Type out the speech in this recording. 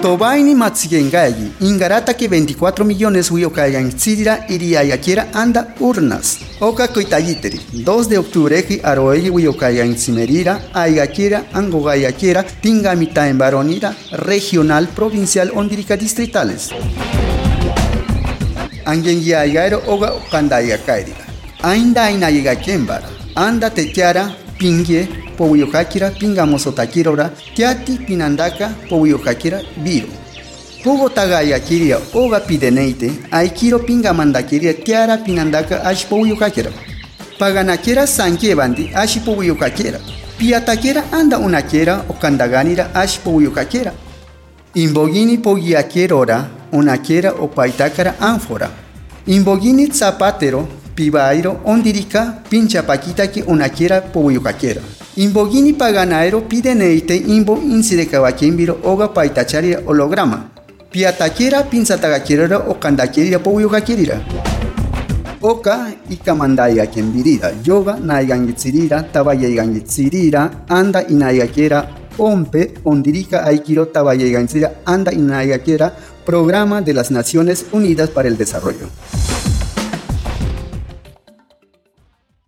Tobaini Matsigengayi, Ingarata que 24 millones Huyokayan Sidira Iriayakira anda urnas. Oka Koitayiteri, 2 de octubre Aroegi Huyokayan Simerira, Ayakira, Angogayakira, Tingamita en Baronira, regional, provincial, ondirica distritales. Angen Yayaro Oga Kandaya Kairira. Ainda Ainayiga Kembara, anda Tekiara, Pingue, Powuyokakira, Pingamosotakirora, Tiati Pinandaka, Powuyokakira, Viro. Pugo Tagayakiria, Oga Pideneite, Aikiro Pingamandakiria, Tiara Pinandaka, Ash Powuyokakira. Paganakira Sankebandi, Ash Powuyokakira. Piatakira anda unakera o kandaganira ash powuyokakera. Imbogini pogiakerora, unakera o paitakara ánfora. Imbogini zapatero, pibairo, ondirica, pincha paquita que unakera powuyokakera. Imbogini paganaero pideneite imbo insirecabaquimbiro oga paitacharia holograma. Piatakera pinzatagakerora o kandakeria powuyokakirira. Oka ikamandaya kembirira, yoga naigangitsirira, tabayegangitsirira, anda inayakera, ompe, ondirica aikiro tabayegangitsirira, anda inayakera, Programa de las Naciones Unidas para el Desarrollo.